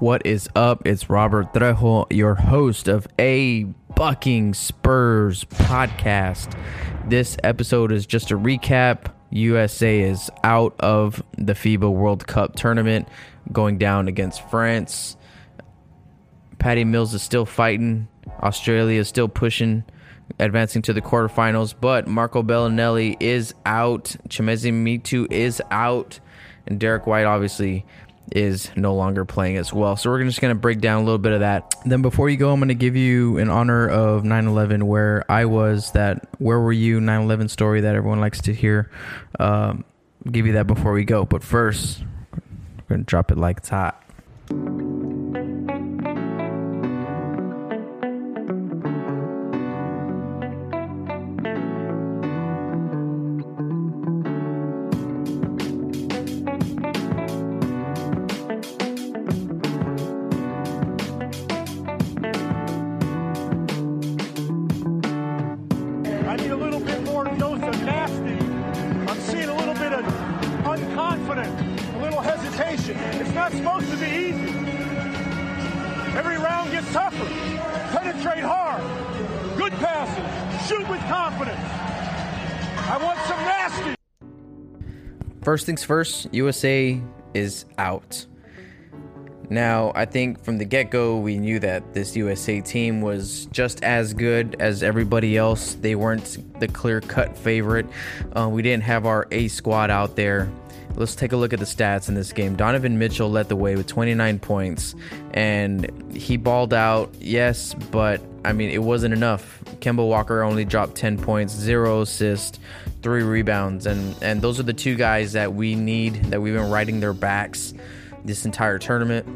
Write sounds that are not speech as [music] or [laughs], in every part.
What is up? It's Robert Trejo, your host of A Bucking Spurs podcast. This episode is just a recap. USA is out of the FIBA World Cup tournament, going down against France. Patty Mills is still fighting. Australia is still pushing, advancing to the quarterfinals. But Marco Belinelli is out. Chimezie Metu is out. And Derrick White obviously is no longer playing as well. So we're just going to break down a little bit of that. Then before you go, I'm going to give you in honor of 9/11 where I was that where were you 9/11 story that everyone likes to hear. Um, give you that before we go. But first, we're going to drop it like it's hot. First things first, USA is out. Now, I think from the get go, we knew that this USA team was just as good as everybody else. They weren't the clear cut favorite. Uh, we didn't have our A squad out there. Let's take a look at the stats in this game. Donovan Mitchell led the way with 29 points, and he balled out, yes, but I mean, it wasn't enough. Kemba Walker only dropped 10 points, zero assists, three rebounds, and, and those are the two guys that we need, that we've been riding their backs this entire tournament.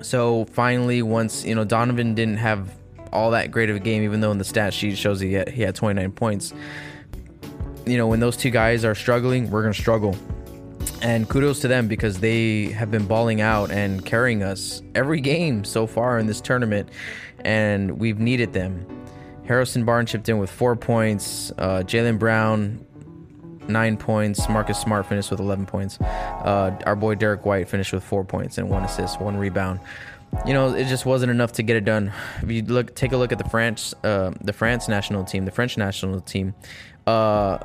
So finally, once you know Donovan didn't have all that great of a game, even though in the stat sheet shows he had, he had 29 points. You know, when those two guys are struggling, we're gonna struggle. And kudos to them because they have been balling out and carrying us every game so far in this tournament, and we've needed them. Harrison Barnes chipped in with four points. Uh, Jaylen Brown nine points. Marcus Smart finished with 11 points. Uh, our boy Derrick White finished with four points and one assist, one rebound. You know, it just wasn't enough to get it done. If you look, take a look at the France, uh, the France national team, the French national team. Uh,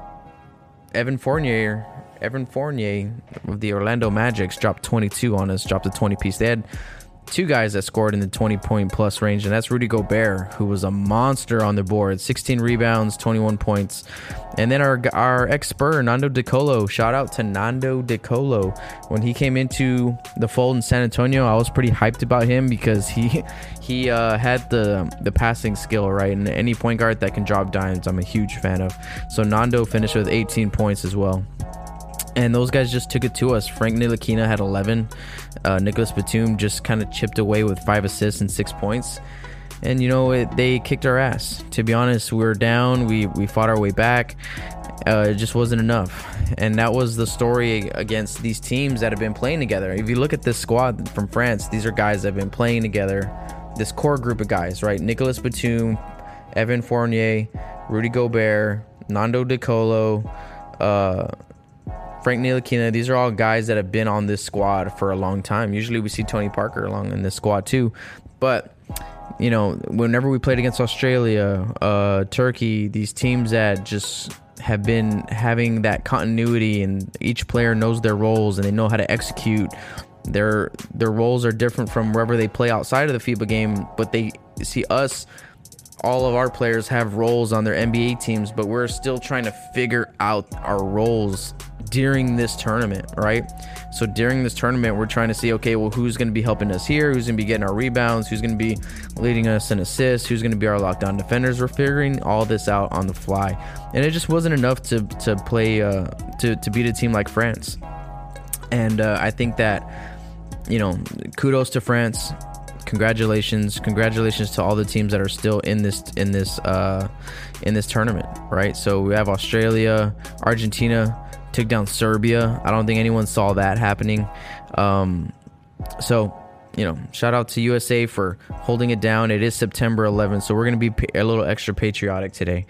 Evan Fournier, Evan Fournier of the Orlando Magics dropped 22 on us, dropped a 20 piece. They had two guys that scored in the 20 point plus range, and that's Rudy Gobert, who was a monster on the board 16 rebounds, 21 points. And then our our ex Spur, Nando DeColo, shout out to Nando DeColo. When he came into the fold in San Antonio, I was pretty hyped about him because he [laughs] he uh, had the the passing skill, right? And any point guard that can drop dimes, I'm a huge fan of. So Nando finished with 18 points as well and those guys just took it to us. Frank Ntilikina had 11. Uh, Nicolas Batum just kind of chipped away with five assists and six points. And you know it, they kicked our ass. To be honest, we were down. We we fought our way back. Uh, it just wasn't enough, and that was the story against these teams that have been playing together. If you look at this squad from France, these are guys that have been playing together. This core group of guys, right? Nicolas Batum, Evan Fournier, Rudy Gobert, Nando DeColo. Uh, Frank Ntilikina, these are all guys that have been on this squad for a long time. Usually we see Tony Parker along in this squad too. But, you know, whenever we played against Australia, uh, Turkey, these teams that just have been having that continuity and each player knows their roles and they know how to execute. Their their roles are different from wherever they play outside of the FIBA game, but they see us all of our players have roles on their NBA teams, but we're still trying to figure out our roles during this tournament, right? So during this tournament, we're trying to see, okay, well, who's going to be helping us here? Who's going to be getting our rebounds? Who's going to be leading us in assists? Who's going to be our lockdown defenders? We're figuring all this out on the fly, and it just wasn't enough to to play uh, to to beat a team like France. And uh, I think that you know, kudos to France. congratulations, congratulations to all the teams that are still in this in this uh, in this tournament, right? So we have Australia, Argentina took down Serbia. I don't think anyone saw that happening. Um, so you know, shout out to USA for holding it down. It is September 11th, so we're gonna be a little extra patriotic today.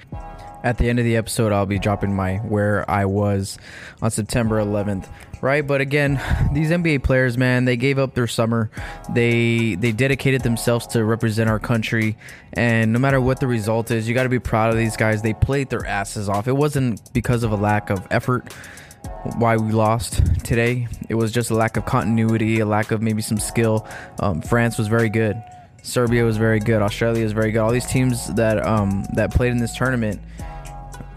At the end of the episode, I'll be dropping my where I was on September 11th, right? But again, these NBA players, man, they gave up their summer. They they dedicated themselves to represent our country, and no matter what the result is, you got to be proud of these guys. They played their asses off. It wasn't because of a lack of effort why we lost today. It was just a lack of continuity, a lack of maybe some skill. Um, France was very good. Serbia was very good. Australia is very good. All these teams that um, that played in this tournament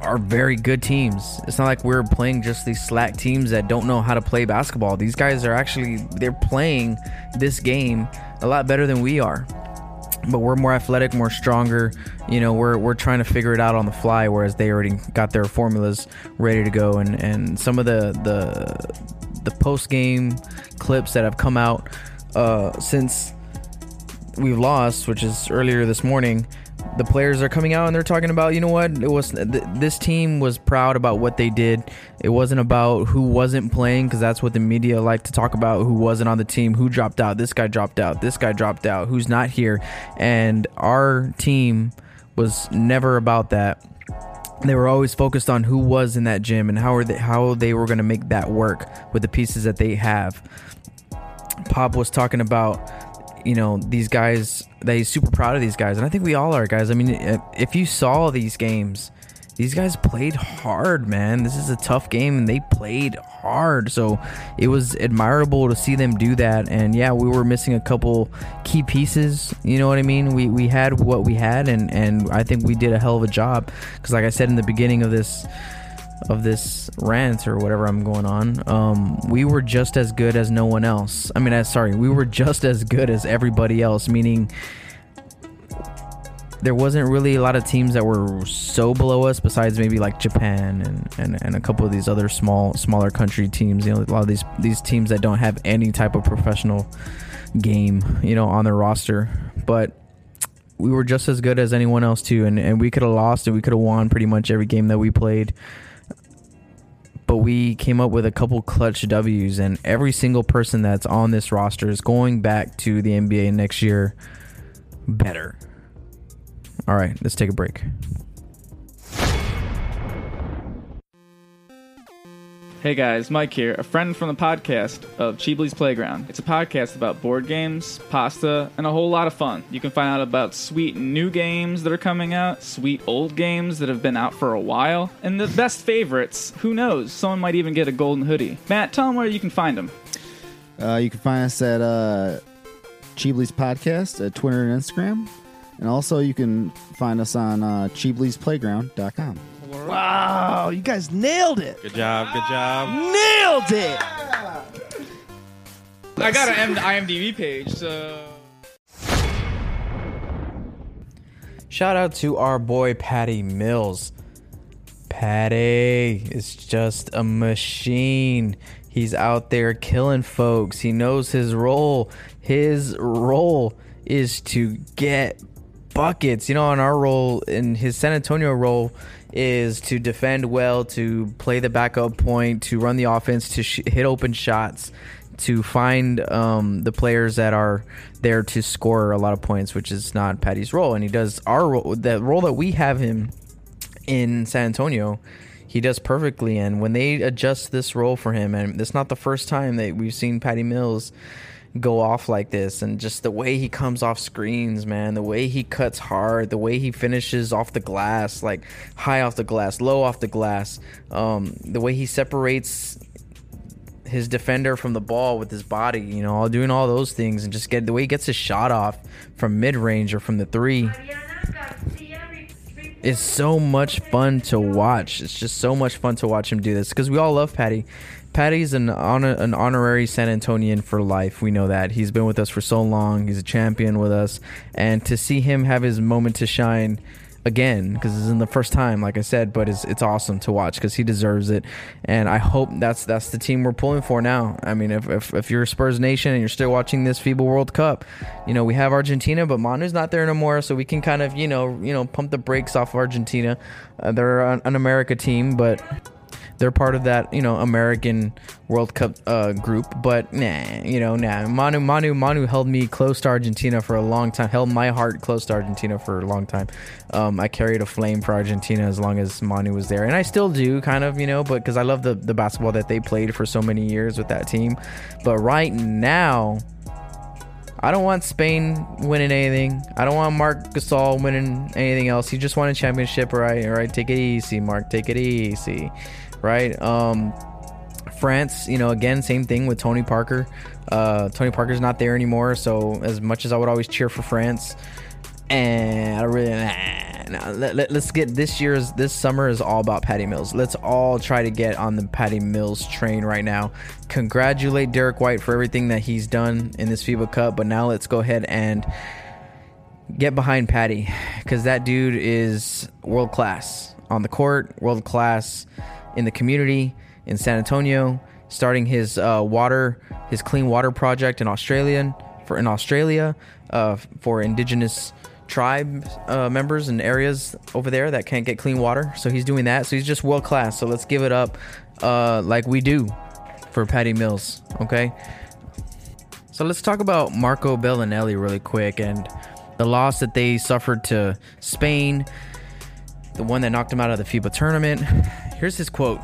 are very good teams. It's not like we're playing just these slack teams that don't know how to play basketball. These guys are actually they're playing this game a lot better than we are. But we're more athletic, more stronger. You know, we're we're trying to figure it out on the fly, whereas they already got their formulas ready to go. And and some of the the the post game clips that have come out uh, since we've lost, which is earlier this morning, the players are coming out and they're talking about you know what it was th- this team was proud about what they did. It wasn't about who wasn't playing because that's what the media like to talk about who wasn't on the team who dropped out this guy dropped out this guy dropped out who's not here. And our team was never about that. They were always focused on who was in that gym and how are they how they were going to make that work with the pieces that they have. Pop was talking about you know these guys he's super proud of these guys and i think we all are guys. I mean if you saw these games these guys played hard man. This is a tough game and they played hard so it was admirable to see them do that and yeah we were missing a couple key pieces you know what i mean? We we had what we had and and i think we did a hell of a job because like i said in the beginning of this of this rant or whatever I'm going on, um, we were just as good as no one else. I mean, as sorry, we were just as good as everybody else. Meaning, there wasn't really a lot of teams that were so below us, besides maybe like Japan and, and, and a couple of these other small smaller country teams. You know, a lot of these these teams that don't have any type of professional game, you know, on their roster, but we were just as good as anyone else too and, and we could have lost and we could have won pretty much every game that we played but we came up with a couple clutch W's, and every single person that's on this roster is going back to the NBA next year better. All right, let's take a break. Hey guys, Mike here, a friend from the podcast of Cheebly's Playground. It's a podcast about board games, pasta, and a whole lot of fun. You can find out about sweet new games that are coming out, sweet old games that have been out for a while, and the best favorites. Who knows? Someone might even get a golden hoodie. Matt, tell them where you can find them. Uh, you can find us at uh, Cheebly's Podcast at Twitter and Instagram. And also, you can find us on uh, Cheebly'sPlayground.com. Wow, you guys nailed it. Good job. Good job. Nailed it. I got an IMDb page, so. Shout out to our boy Patty Mills. Patty is just a machine. He's out there killing folks. He knows his role. His role is to get buckets. You know, on our role, in his San Antonio role, is to defend well, to play the backup point, to run the offense, to sh- hit open shots, to find um, the players that are there to score a lot of points, which is not Patty's role. And he does our role, the role that we have him in San Antonio. He does perfectly, and when they adjust this role for him, and it's not the first time that we've seen Patty Mills go off like this and just the way he comes off screens man the way he cuts hard the way he finishes off the glass like high off the glass low off the glass um, the way he separates his defender from the ball with his body you know all doing all those things and just get the way he gets his shot off from mid-range or from the three is so much fun to watch it's just so much fun to watch him do this because we all love patty Patty's an honor, an honorary San Antonian for life. We know that he's been with us for so long. He's a champion with us, and to see him have his moment to shine again because this isn't the first time, like I said. But it's it's awesome to watch because he deserves it, and I hope that's that's the team we're pulling for now. I mean, if if, if you're Spurs nation and you're still watching this FIBA World Cup, you know we have Argentina, but Manu's not there anymore, so we can kind of you know you know pump the brakes off Argentina. Uh, they're an, an America team, but they're part of that you know American World Cup uh, group. But nah, you know, nah. Manu, Manu, Manu held me close to Argentina for a long time. Held my heart close to Argentina for a long time. Um, I carried a flame for Argentina as long as Manu was there, and I still do, kind of, you know, but because I love the the basketball that they played for so many years with that team. But right now. I don't want Spain winning anything. I don't want Marc Gasol winning anything else. He just won a championship, right? Right, take it easy, Marc. Take it easy right? Um, France, you know, again, same thing with Tony Parker. Uh, Tony Parker's not there anymore, so as much as I would always cheer for France, and I really nah, let, let, us get this year's this summer is all about Patty Mills. Let's all try to get on the Patty Mills train right now. Congratulate Derrick White for everything that he's done in this FIBA Cup, but now let's go ahead and get behind Patty because that dude is world class on the court, world class in the community in San Antonio, starting his uh, water, his clean water project in Australia for in Australia uh, for indigenous tribe uh, members and areas over there that can't get clean water. So he's doing that. So he's just world class. So let's give it up uh, like we do for Patty Mills. Okay. So let's talk about Marco Belinelli really quick and the loss that they suffered to Spain, the one that knocked him out of the FIBA tournament. Here's his quote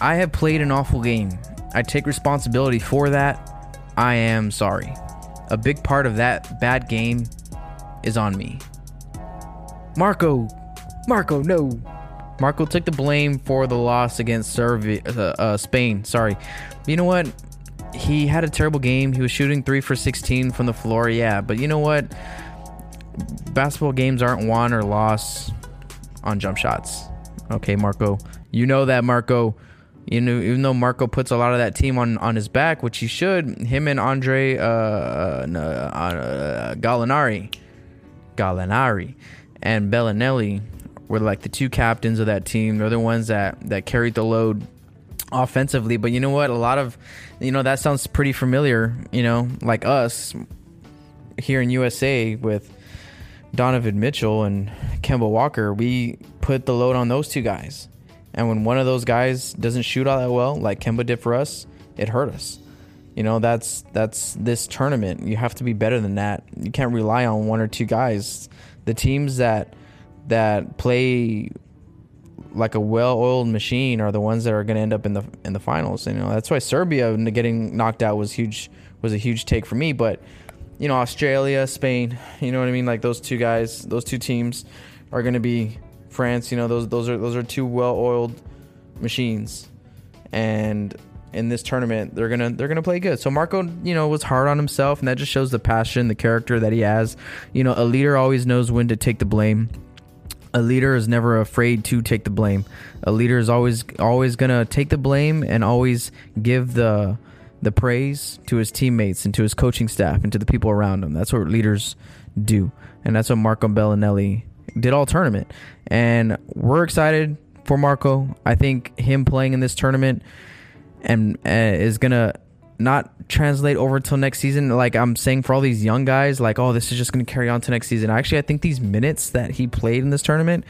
I have played an awful game. I take responsibility for that. I am sorry. A big part of that bad game is on me. Marco, Marco, no. Marco took the blame for the loss against Serbia, uh, uh, Spain. Sorry. You know what? He had a terrible game. He was shooting three for 16 from the floor. Yeah, but you know what? Basketball games aren't won or lost on jump shots. Okay, Marco. You know that Marco. You know, even though Marco puts a lot of that team on, on his back, which he should, him and Andre uh, uh, uh, Gallinari, Gallinari, and Belinelli were like the two captains of that team. They're the ones that that carried the load offensively. But you know what? A lot of, you know, that sounds pretty familiar. You know, like us here in USA with Donovan Mitchell and Kemba Walker, we put the load on those two guys. And when one of those guys doesn't shoot all that well, like Kemba did for us, it hurt us. You know, that's that's this tournament. You have to be better than that. You can't rely on one or two guys. The teams that that play like a well-oiled machine are the ones that are going to end up in the in the finals. You know, that's why Serbia getting knocked out was huge was a huge take for me, but you know, Australia, Spain, you know what I mean? Like those two guys, those two teams are going to be France, you know, those those are those are two well-oiled machines, and in this tournament they're gonna they're gonna play good. So Marco, you know, was hard on himself, and that just shows the passion, the character that he has. You know, a leader always knows when to take the blame. A leader is never afraid to take the blame. A leader is always always gonna take the blame and always give the the praise to his teammates and to his coaching staff and to the people around him. That's what leaders do, and that's what Marco Belinelli did all tournament. And we're excited for Marco. I think him playing in this tournament and uh, is going to not translate over until next season. Like I'm saying for all these young guys, like, oh, this is just going to carry on to next season. Actually, I think these minutes that he played in this tournament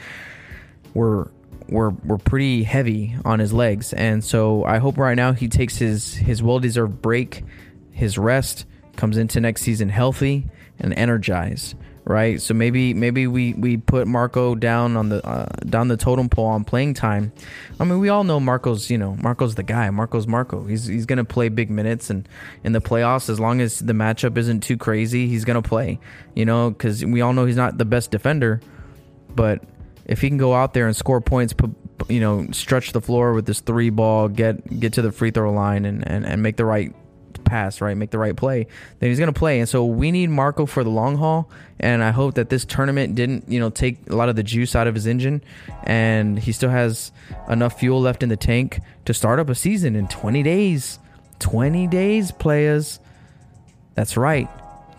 were were were pretty heavy on his legs. And so I hope right now he takes his his well-deserved break, his rest, comes into next season healthy and energized right? So maybe maybe we we put Marco down on the uh, down the totem pole on playing time. I mean, we all know Marco's you know Marco's the guy. Marco's Marco. He's he's gonna play big minutes and in the playoffs as long as the matchup isn't too crazy, he's gonna play. You know, because we all know he's not the best defender, but if he can go out there and score points, put, you know, stretch the floor with this three ball, get get to the free throw line and, and, and make the right pass, right? Make the right play, then he's going to play. And so we need Marco for the long haul. And I hope that this tournament didn't, you know, take a lot of the juice out of his engine and he still has enough fuel left in the tank to start up a season in 20 days. 20 days, players. That's right.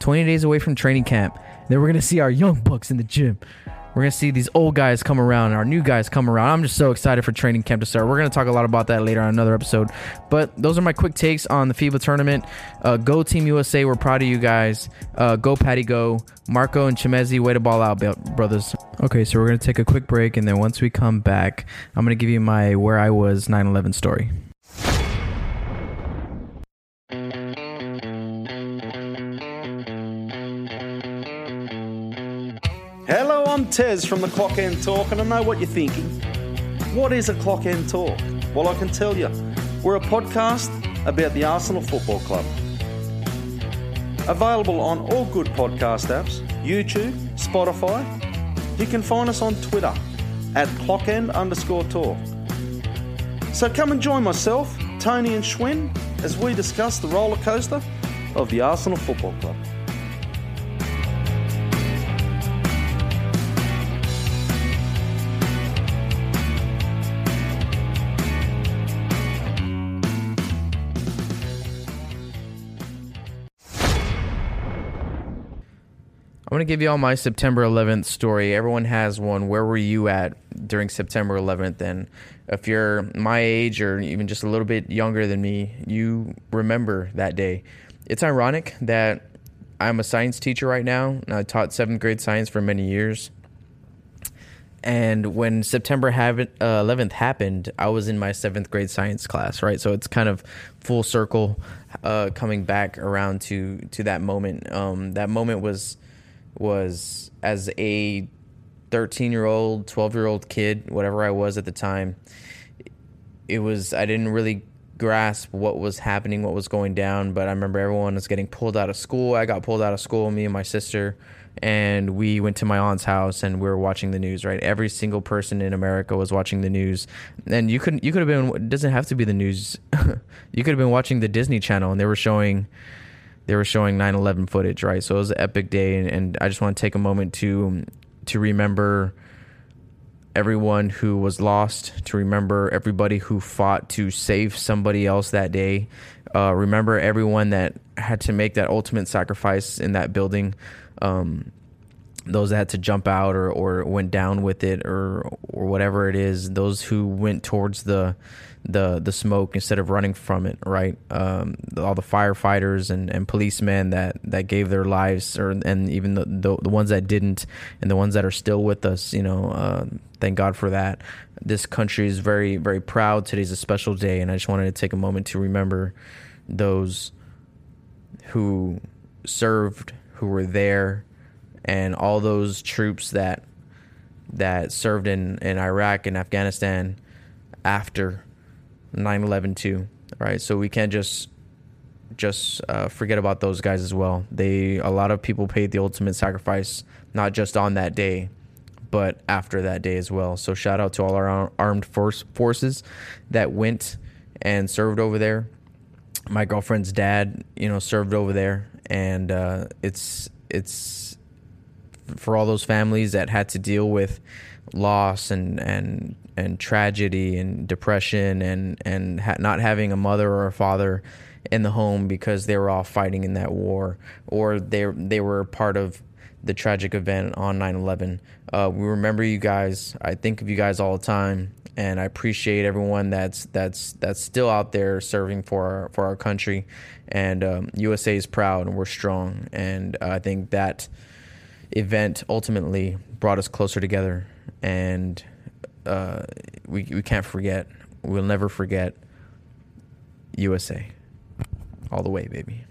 20 days away from training camp. Then we're going to see our young bucks in the gym. We're gonna see these old guys come around, our new guys come around. I'm just so excited for training camp to start. We're gonna talk a lot about that later on another episode. But those are my quick takes on the FIBA tournament. Uh, go Team USA, we're proud of you guys. Uh, go Patty, go Marco and Chimezie, way to ball out, brothers. Okay, so we're gonna take a quick break, and then once we come back, I'm gonna give you my where I was 9/11 story. Tez from the Clock End Talk, and I know what you're thinking. What is a Clock End Talk? Well, I can tell you, we're a podcast about the Arsenal Football Club. Available on all good podcast apps, YouTube, Spotify. You can find us on Twitter at clockend underscore talk. So come and join myself, Tony, and Schwinn as we discuss the roller coaster of the Arsenal Football Club. I'm gonna give you all my September 11th story. Everyone has one. Where were you at during September 11th? And if you're my age or even just a little bit younger than me, you remember that day. It's ironic that I'm a science teacher right now. I taught seventh grade science for many years. And when September 11th happened, I was in my seventh grade science class, right? So it's kind of full circle, uh, coming back around to to that moment. Um, that moment was was as a 13 year old, 12 year old kid, whatever I was at the time, it was, I didn't really grasp what was happening, what was going down, but I remember everyone was getting pulled out of school. I got pulled out of school, me and my sister, and we went to my aunt's house and we were watching the news, right? Every single person in America was watching the news. And you could you could have been it doesn't have to be the news. [laughs] you could have been watching the Disney Channel and they were showing they were showing 9/11 footage, right? So it was an epic day, and, and I just want to take a moment to to remember everyone who was lost, to remember everybody who fought to save somebody else that day. Uh, remember everyone that had to make that ultimate sacrifice in that building. Um, those that had to jump out or, or went down with it or or whatever it is. Those who went towards the the the smoke instead of running from it. Right, um, all the firefighters and, and policemen that, that gave their lives, or and even the, the, the ones that didn't, and the ones that are still with us. You know, uh, thank God for that. This country is very very proud. Today's a special day, and I just wanted to take a moment to remember those who served, who were there, and all those troops that that served in, in Iraq and Afghanistan after 9/11 too, right? So we can't just just uh, forget about those guys as well. They a lot of people paid the ultimate sacrifice, not just on that day, but after that day as well. So shout out to all our armed force forces that went and served over there. My girlfriend's dad, you know, served over there, and uh, it's it's for all those families that had to deal with loss and and and tragedy and depression and and ha- not having a mother or a father in the home because they were all fighting in that war or they they were part of the tragic event on 9/11. Uh, we remember you guys. I think of you guys all the time, and I appreciate everyone that's that's that's still out there serving for our, for our country. And um, USA is proud, and we're strong. And uh, I think that event ultimately brought us closer together and uh, we we can't forget. We'll never forget USA. All the way, baby.